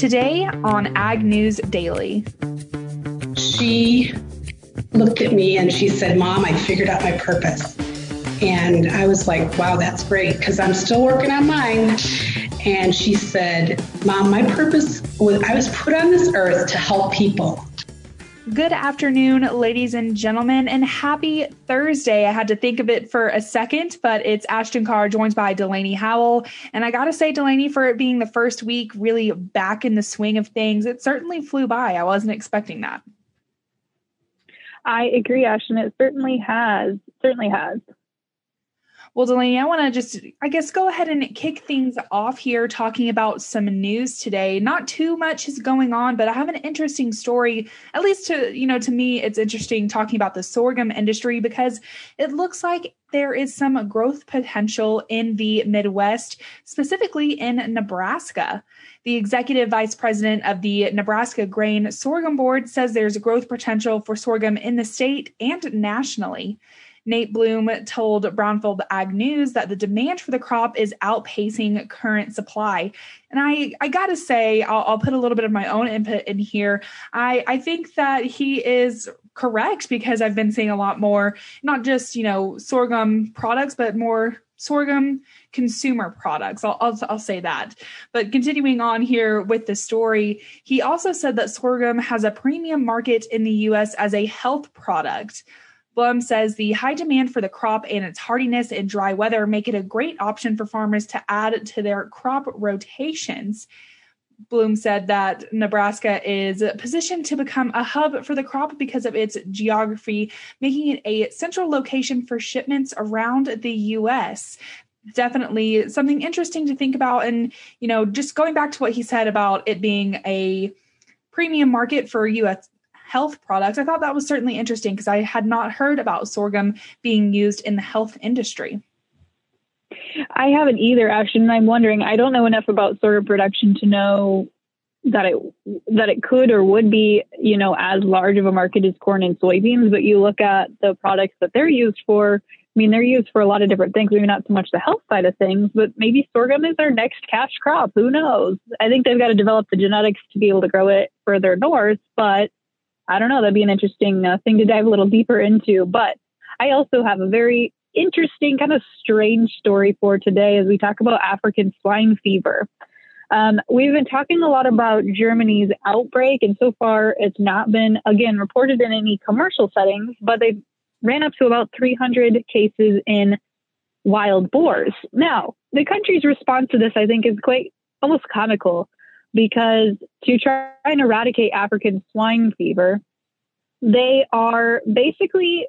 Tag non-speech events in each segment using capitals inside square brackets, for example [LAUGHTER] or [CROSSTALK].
Today on Ag News Daily. She looked at me and she said, Mom, I figured out my purpose. And I was like, wow, that's great because I'm still working on mine. And she said, Mom, my purpose was I was put on this earth to help people. Good afternoon, ladies and gentlemen, and happy Thursday. I had to think of it for a second, but it's Ashton Carr joined by Delaney Howell. And I got to say, Delaney, for it being the first week really back in the swing of things, it certainly flew by. I wasn't expecting that. I agree, Ashton. It certainly has. Certainly has. Well, Delaney, I want to just, I guess, go ahead and kick things off here talking about some news today. Not too much is going on, but I have an interesting story. At least to, you know, to me, it's interesting talking about the sorghum industry because it looks like there is some growth potential in the Midwest, specifically in Nebraska. The executive vice president of the Nebraska Grain Sorghum Board says there's growth potential for sorghum in the state and nationally. Nate Blum told Brownfield Ag News that the demand for the crop is outpacing current supply. And I, I gotta say, I'll, I'll put a little bit of my own input in here. I, I think that he is correct because I've been seeing a lot more, not just, you know, sorghum products, but more sorghum consumer products. I'll, I'll, I'll, say that. But continuing on here with the story, he also said that sorghum has a premium market in the US as a health product. Blum says the high demand for the crop and its hardiness in dry weather make it a great option for farmers to add to their crop rotations. Blum said that Nebraska is positioned to become a hub for the crop because of its geography, making it a central location for shipments around the U.S. Definitely something interesting to think about. And, you know, just going back to what he said about it being a premium market for U.S health products. I thought that was certainly interesting because I had not heard about sorghum being used in the health industry. I haven't either, actually, and I'm wondering. I don't know enough about sorghum production to know that it that it could or would be, you know, as large of a market as corn and soybeans. But you look at the products that they're used for. I mean, they're used for a lot of different things. Maybe not so much the health side of things, but maybe sorghum is our next cash crop. Who knows? I think they've got to develop the genetics to be able to grow it further north, but I don't know. That'd be an interesting uh, thing to dive a little deeper into. But I also have a very interesting, kind of strange story for today as we talk about African swine fever. Um, we've been talking a lot about Germany's outbreak, and so far it's not been, again, reported in any commercial settings, but they ran up to about 300 cases in wild boars. Now, the country's response to this, I think, is quite almost comical because to try and eradicate African swine fever, they are basically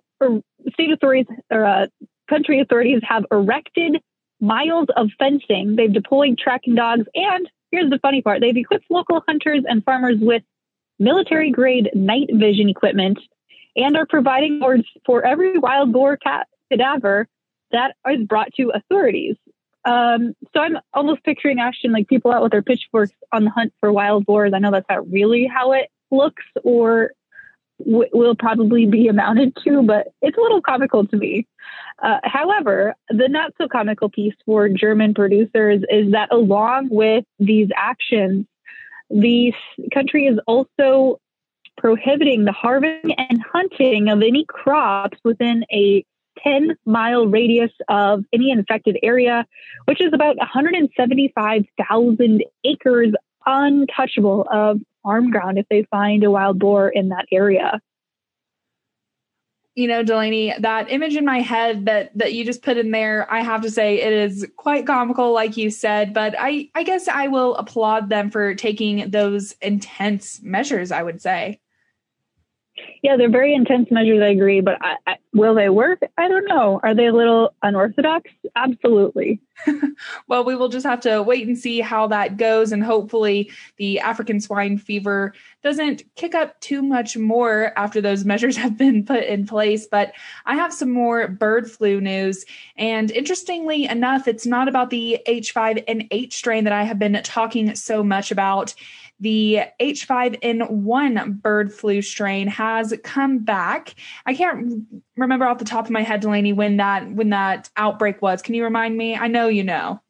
state authorities or uh, country authorities have erected miles of fencing. They've deployed tracking dogs, and here's the funny part: they've equipped local hunters and farmers with military grade night vision equipment, and are providing boards for every wild boar cat cadaver that is brought to authorities. Um, so I'm almost picturing Ashton like people out with their pitchforks on the hunt for wild boars. I know that's not really how it looks or w- will probably be amounted to, but it's a little comical to me. Uh, however, the not so comical piece for German producers is that along with these actions, the country is also prohibiting the harvesting and hunting of any crops within a 10 mile radius of any infected area, which is about 175,000 acres untouchable of farm ground if they find a wild boar in that area. You know, Delaney, that image in my head that that you just put in there, I have to say it is quite comical, like you said. But I, I guess I will applaud them for taking those intense measures. I would say. Yeah, they're very intense measures. I agree, but I, I, will they work? I don't know. Are they a little unorthodox? Absolutely. [LAUGHS] well, we will just have to wait and see how that goes, and hopefully, the African swine fever doesn't kick up too much more after those [LAUGHS] measures have been put in place. But I have some more bird flu news, and interestingly enough, it's not about the H5N8 strain that I have been talking so much about the H5N1 bird flu strain has come back. I can't remember off the top of my head, Delaney, when that when that outbreak was. Can you remind me? I know you know.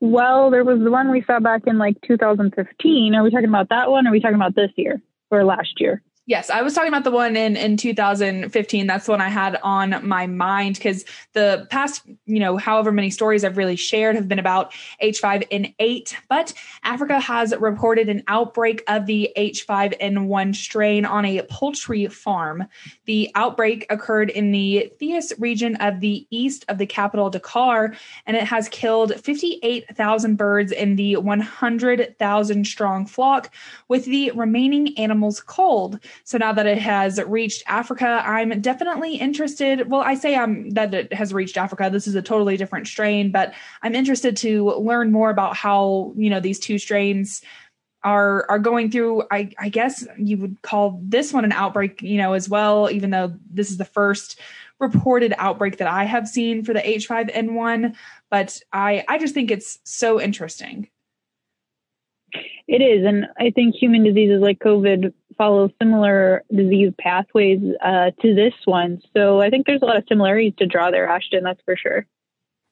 Well, there was the one we saw back in like 2015. Are we talking about that one? Or are we talking about this year or last year? Yes, I was talking about the one in in 2015. That's the one I had on my mind because the past, you know, however many stories I've really shared have been about H5N8. But Africa has reported an outbreak of the H5N1 strain on a poultry farm. The outbreak occurred in the Thiès region of the east of the capital Dakar, and it has killed 58,000 birds in the 100,000 strong flock, with the remaining animals culled. So now that it has reached Africa, I'm definitely interested. Well, I say I'm that it has reached Africa. This is a totally different strain, but I'm interested to learn more about how, you know, these two strains are are going through I, I guess you would call this one an outbreak, you know, as well, even though this is the first reported outbreak that I have seen for the H5N1. But I, I just think it's so interesting. It is. And I think human diseases like COVID follow similar disease pathways uh, to this one. So I think there's a lot of similarities to draw there, Ashton, that's for sure.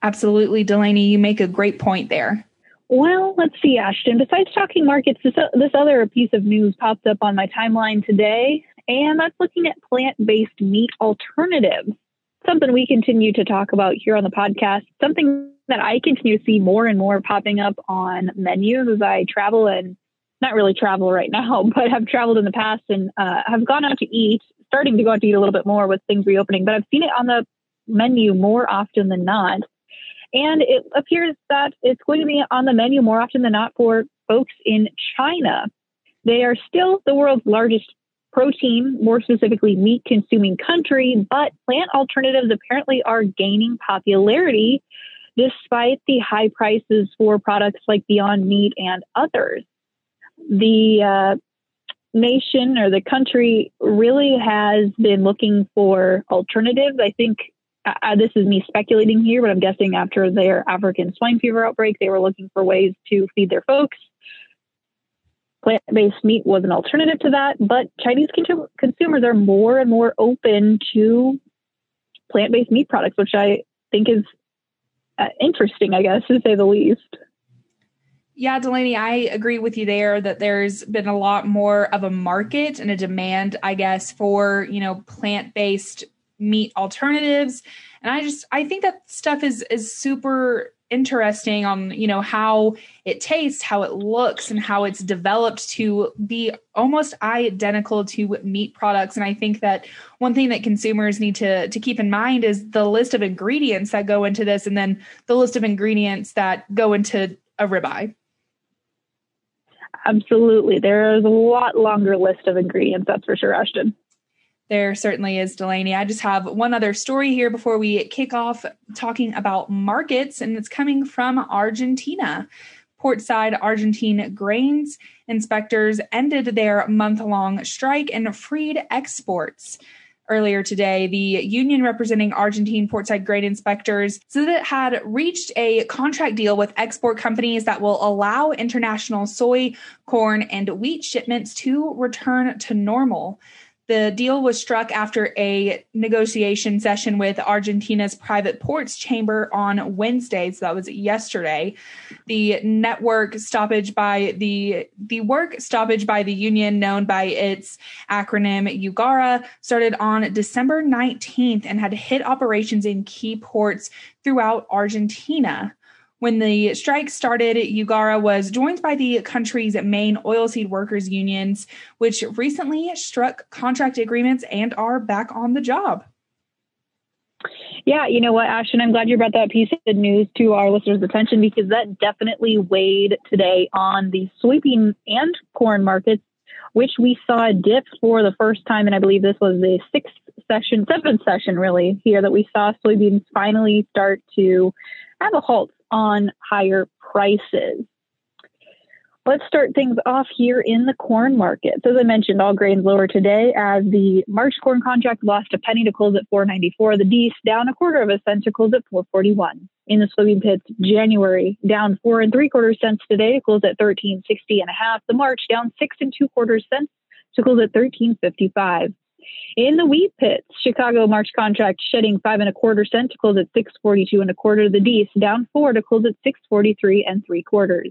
Absolutely, Delaney. You make a great point there. Well, let's see, Ashton. Besides talking markets, this, this other piece of news popped up on my timeline today, and that's looking at plant based meat alternatives. Something we continue to talk about here on the podcast, something that I continue to see more and more popping up on menus as I travel and not really travel right now, [LAUGHS] but have traveled in the past and uh, have gone out to eat, starting to go out to eat a little bit more with things reopening, but I've seen it on the menu more often than not. And it appears that it's going to be on the menu more often than not for folks in China. They are still the world's largest protein, more specifically meat consuming country, but plant alternatives apparently are gaining popularity despite the high prices for products like Beyond Meat and others the uh, nation or the country really has been looking for alternatives. I think uh, uh, this is me speculating here, but I'm guessing after their African swine fever outbreak, they were looking for ways to feed their folks. Plant based meat was an alternative to that, but Chinese con- consumers are more and more open to plant based meat products, which I think is uh, interesting, I guess, to say the least. Yeah, Delaney, I agree with you there that there's been a lot more of a market and a demand, I guess, for, you know, plant-based meat alternatives. And I just I think that stuff is is super interesting on, you know, how it tastes, how it looks, and how it's developed to be almost identical to meat products. And I think that one thing that consumers need to to keep in mind is the list of ingredients that go into this and then the list of ingredients that go into a ribeye. Absolutely. There is a lot longer list of ingredients, that's for sure, Ashton. There certainly is, Delaney. I just have one other story here before we kick off talking about markets, and it's coming from Argentina. Portside Argentine grains inspectors ended their month long strike and freed exports earlier today, the union representing Argentine portside grain inspectors said that it had reached a contract deal with export companies that will allow international soy, corn, and wheat shipments to return to normal. The deal was struck after a negotiation session with Argentina's private ports chamber on Wednesday. So that was yesterday. The network stoppage by the the work stoppage by the union, known by its acronym URGARA, started on December 19th and had hit operations in key ports throughout Argentina. When the strike started, URGARA was joined by the country's main oilseed workers unions, which recently struck contract agreements and are back on the job. Yeah, you know what, Ashton, I'm glad you brought that piece of news to our listeners' attention because that definitely weighed today on the soybean and corn markets, which we saw a dip for the first time. And I believe this was the sixth session, seventh session really here that we saw soybeans finally start to have a halt on higher prices. Let's start things off here in the corn market. As I mentioned, all grains lower today as the March corn contract lost a penny to close at 494. The Dees down a quarter of a cent to close at 441. In the soybean pits, January down four and three quarters cents today to close at 1360 and a half. The March down six and two quarters cents to close at 1355. In the wheat pits, Chicago March contract shedding five and a quarter cent to close at 642 and a quarter. The Dees down four to close at 643 and three quarters.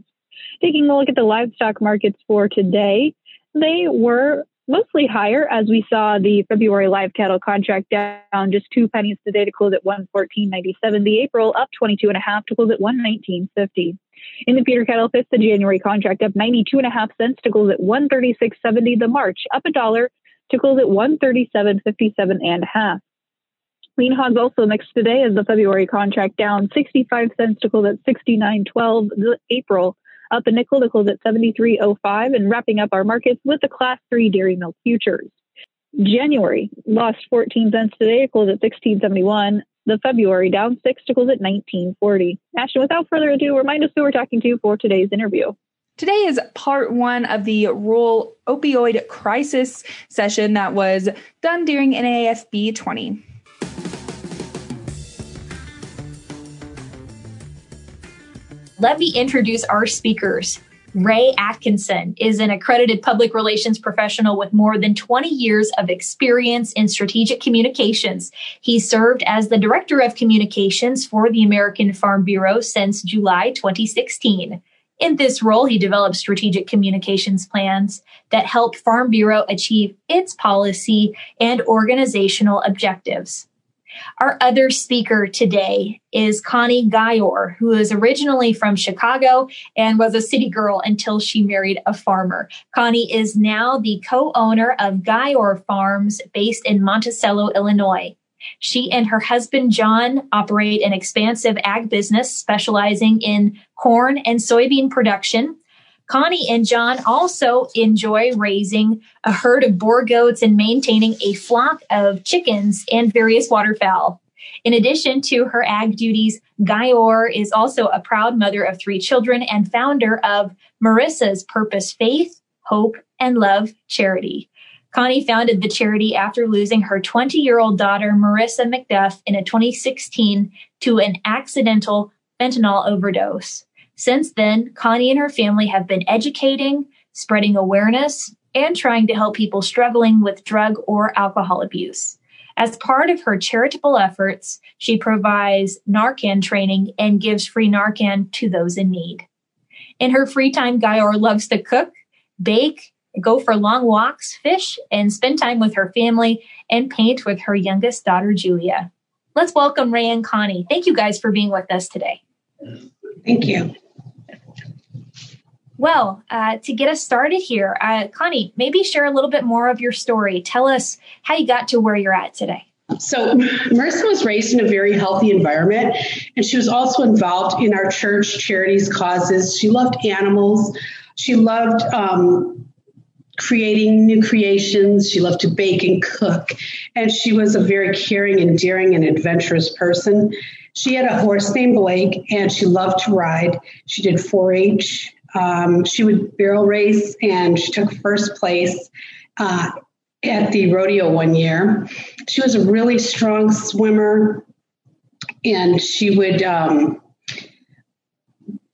Taking a look at the livestock markets for today, they were mostly higher as we saw the February live cattle contract down just two pennies today to close at 114.97. The April up 22 and a half to close at 119.50. In the feeder cattle fifth, the January contract up 92 and a half cents to close at 136.70. The March up a dollar close at 137.57 and a half. Lean hogs also mixed today as the February contract down 65 cents to close at 69.12. The April up a nickel to close at 73.05 and wrapping up our markets with the class three dairy milk futures. January lost 14 cents today to close at 16.71. The February down six to close at 19.40. Ashton, without further ado, remind us who we're talking to for today's interview. Today is part one of the rural opioid crisis session that was done during NAFB 20. Let me introduce our speakers. Ray Atkinson is an accredited public relations professional with more than 20 years of experience in strategic communications. He served as the Director of Communications for the American Farm Bureau since July 2016. In this role, he developed strategic communications plans that help Farm Bureau achieve its policy and organizational objectives. Our other speaker today is Connie Gayor, who is originally from Chicago and was a city girl until she married a farmer. Connie is now the co-owner of Gayor Farms based in Monticello, Illinois. She and her husband John operate an expansive ag business specializing in corn and soybean production, Connie and John also enjoy raising a herd of Boer goats and maintaining a flock of chickens and various waterfowl. In addition to her ag duties, Gayor is also a proud mother of three children and founder of Marissa's Purpose Faith, Hope, and Love charity. Connie founded the charity after losing her 20 year old daughter, Marissa McDuff, in a 2016 to an accidental fentanyl overdose. Since then, Connie and her family have been educating, spreading awareness, and trying to help people struggling with drug or alcohol abuse. As part of her charitable efforts, she provides Narcan training and gives free Narcan to those in need. In her free time, Gayor loves to cook, bake, go for long walks, fish, and spend time with her family and paint with her youngest daughter, Julia. Let's welcome Ray and Connie. Thank you guys for being with us today. Thank you. Well, uh, to get us started here, uh, Connie, maybe share a little bit more of your story. Tell us how you got to where you're at today. So, Marissa was raised in a very healthy environment, and she was also involved in our church charities causes. She loved animals. She loved um, creating new creations. She loved to bake and cook, and she was a very caring and daring and adventurous person. She had a horse named Blake, and she loved to ride. She did 4 H. Um, she would barrel race, and she took first place uh, at the rodeo one year. She was a really strong swimmer, and she would. Um,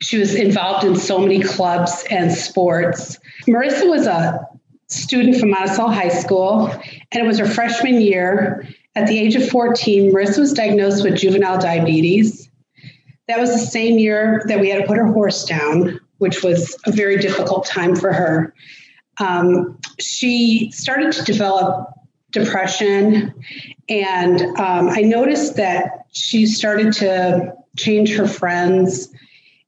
she was involved in so many clubs and sports. Marissa was a student from Monticello High School, and it was her freshman year. At the age of 14, Marissa was diagnosed with juvenile diabetes. That was the same year that we had to put her horse down, which was a very difficult time for her. Um, she started to develop depression, and um, I noticed that she started to change her friends,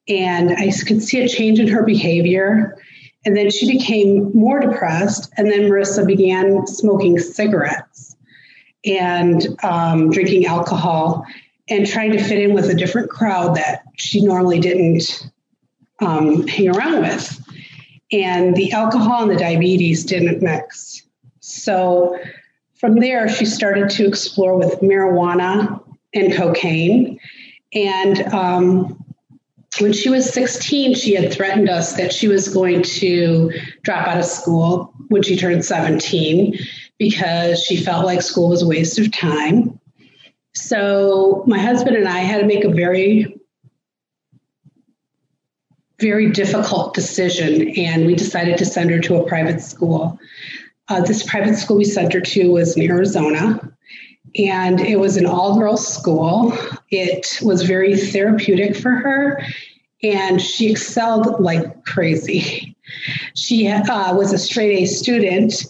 and I could see a change in her behavior. And then she became more depressed, and then Marissa began smoking cigarettes and um, drinking alcohol and trying to fit in with a different crowd that she normally didn't um, hang around with. And the alcohol and the diabetes didn't mix. So from there, she started to explore with marijuana and cocaine. And um, when she was 16, she had threatened us that she was going to drop out of school when she turned 17 because she felt like school was a waste of time. So my husband and I had to make a very, very difficult decision, and we decided to send her to a private school. Uh, this private school we sent her to was in Arizona, and it was an all girls school. It was very therapeutic for her, and she excelled like crazy. She uh, was a straight A student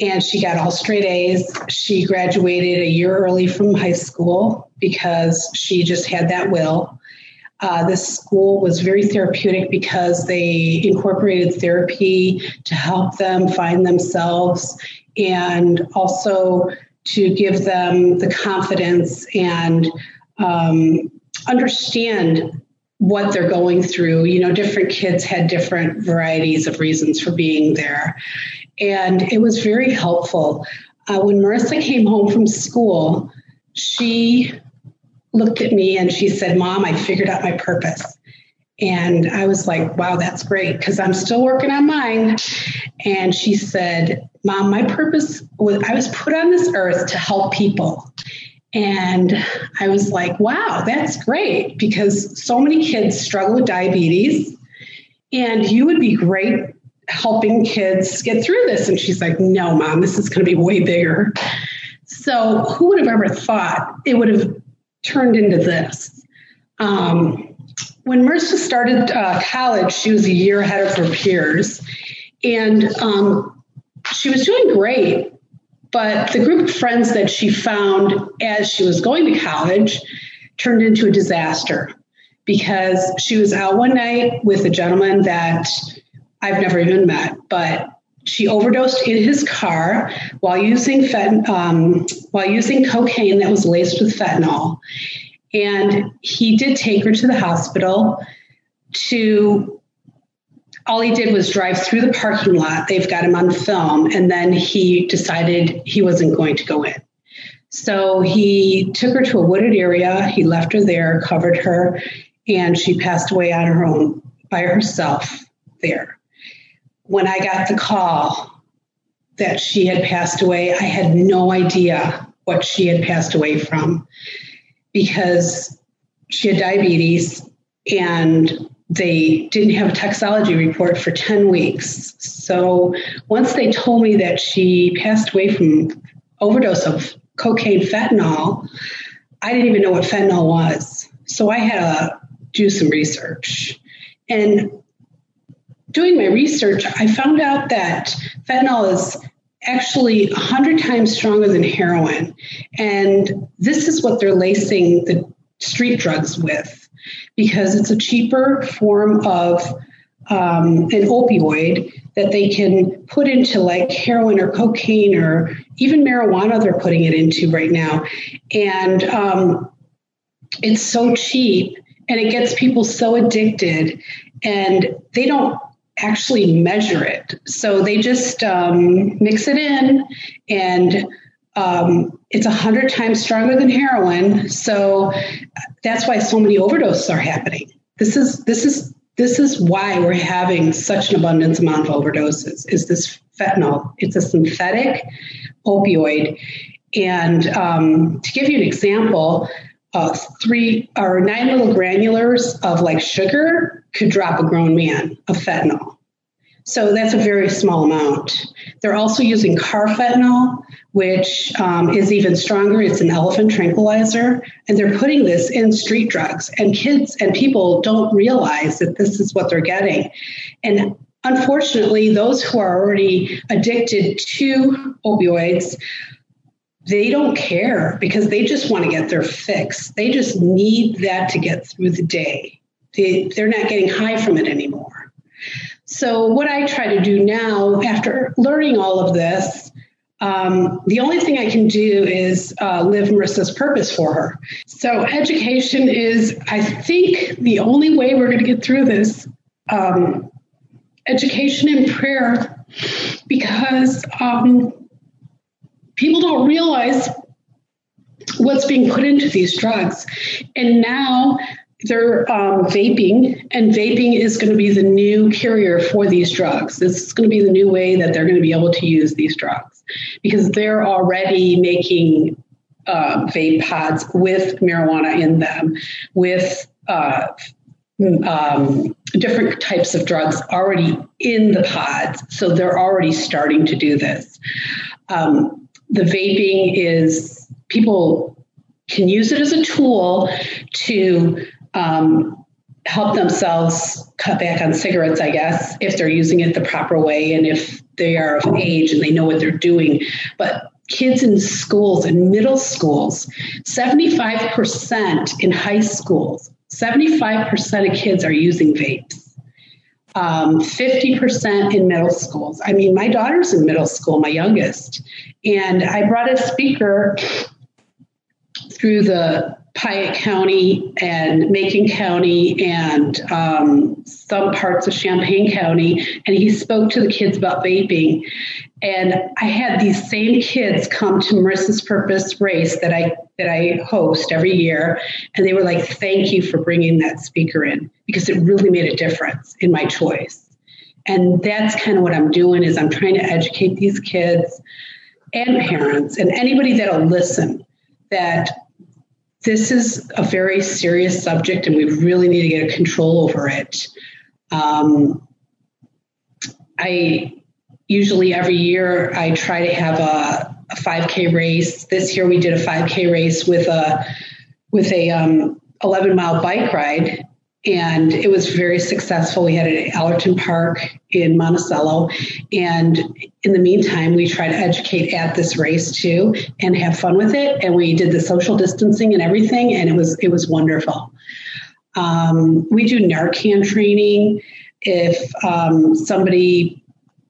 and she got all straight A's. She graduated a year early from high school because she just had that will. Uh, this school was very therapeutic because they incorporated therapy to help them find themselves and also to give them the confidence and um, understand what they're going through. You know, different kids had different varieties of reasons for being there. And it was very helpful. Uh, when Marissa came home from school, she looked at me and she said, Mom, I figured out my purpose. And I was like, wow, that's great because I'm still working on mine. And she said, Mom, my purpose was I was put on this earth to help people. And I was like, wow, that's great because so many kids struggle with diabetes. And you would be great helping kids get through this. And she's like, no, mom, this is going to be way bigger. So who would have ever thought it would have turned into this? Um, when Marissa started uh, college, she was a year ahead of her peers. And um, she was doing great. But the group of friends that she found as she was going to college turned into a disaster because she was out one night with a gentleman that I've never even met, but she overdosed in his car while using fent- um, while using cocaine that was laced with fentanyl, and he did take her to the hospital. To all he did was drive through the parking lot. They've got him on film, and then he decided he wasn't going to go in. So he took her to a wooded area. He left her there, covered her, and she passed away on her own by herself there when I got the call that she had passed away, I had no idea what she had passed away from because she had diabetes and they didn't have a toxology report for 10 weeks. So once they told me that she passed away from overdose of cocaine fentanyl, I didn't even know what fentanyl was. So I had to do some research. And doing my research, I found out that fentanyl is actually 100 times stronger than heroin. And this is what they're lacing the street drugs with because it's a cheaper form of um, an opioid that they can put into like heroin or cocaine or even marijuana, they're putting it into right now. And um, it's so cheap and it gets people so addicted and they don't actually measure it. So they just um, mix it in, and um, it's a hundred times stronger than heroin. So that's why so many overdoses are happening. This is this is this is why we're having such an abundance amount of overdoses. Is this fentanyl? It's a synthetic opioid, and um, to give you an example. Uh, three or nine little granulars of like sugar could drop a grown man of fentanyl. So that's a very small amount. They're also using carfentanil, which um, is even stronger. It's an elephant tranquilizer. And they're putting this in street drugs. And kids and people don't realize that this is what they're getting. And unfortunately, those who are already addicted to opioids, they don't care because they just want to get their fix. They just need that to get through the day. They, they're not getting high from it anymore. So, what I try to do now, after learning all of this, um, the only thing I can do is uh, live Marissa's purpose for her. So, education is, I think, the only way we're going to get through this. Um, education and prayer, because um, people don't realize what's being put into these drugs. And now they're um, vaping, and vaping is going to be the new carrier for these drugs. Is going to be the new way that they're going to be able to use these drugs because they're already making uh, vape pods with marijuana in them, with uh, um, different types of drugs already in the pods, so they're already starting to do this. Um, the vaping is people can use it as a tool to um, help themselves cut back on cigarettes, I guess, if they're using it the proper way and if they are of age and they know what they're doing. But kids in schools and middle schools, 75% in high schools, 75% of kids are using vapes. Um, 50% in middle schools. I mean, my daughter's in middle school, my youngest, and I brought a speaker through the Piatt County and Macon County and um, some parts of Champaign County, and he spoke to the kids about vaping. And I had these same kids come to Marissa's Purpose race that I that I host every year, and they were like, "Thank you for bringing that speaker in because it really made a difference in my choice." And that's kind of what I'm doing is I'm trying to educate these kids and parents and anybody that'll listen that this is a very serious subject and we really need to get a control over it. Um, I usually every year I try to have a, a, 5K race. This year we did a 5K race with a with a um, 11 mile bike ride, and it was very successful. We had it at Allerton Park in Monticello, and in the meantime, we try to educate at this race too and have fun with it. And we did the social distancing and everything, and it was it was wonderful. Um, we do Narcan training. If um, somebody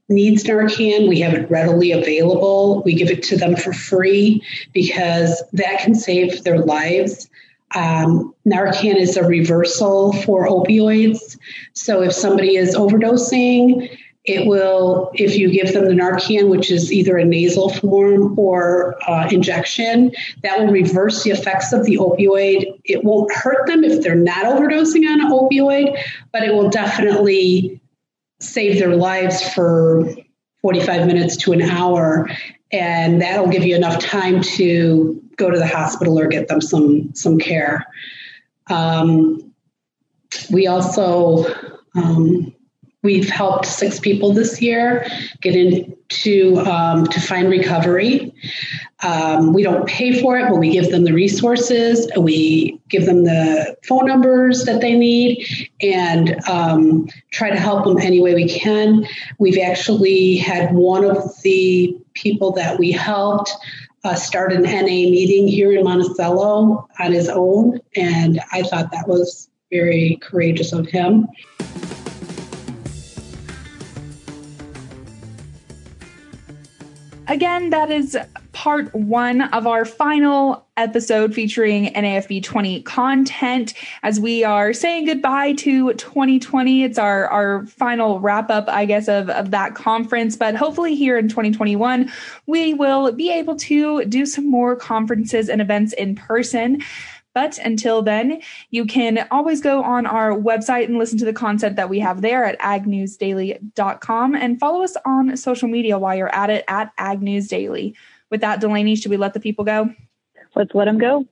needs Narcan, we have it readily available. We give it to them for free because that can save their lives. Um, Narcan is a reversal for opioids. So if somebody is overdosing, it will, if you give them the Narcan, which is either a nasal form or uh, injection, that will reverse the effects of the opioid. It won't hurt them if they're not overdosing on an opioid, but it will definitely save their lives for 45 minutes to an hour. And that'll give you enough time to go to the hospital or get them some some care. Um, we also um, we've helped six people this year get into um, to find recovery. Um, we don't pay for it, but we give them the resources. We give them the phone numbers that they need, and um, try to help them any way we can. We've actually had one of the people that we helped uh, start an NA meeting here in Monticello on his own, and I thought that was very courageous of him. Again, that is part one of our final episode featuring NAFB 20 content as we are saying goodbye to 2020. It's our, our final wrap up, I guess, of, of that conference. But hopefully, here in 2021, we will be able to do some more conferences and events in person. But until then, you can always go on our website and listen to the content that we have there at agnewsdaily.com and follow us on social media while you're at it at agnewsdaily. With that, Delaney, should we let the people go? Let's let them go.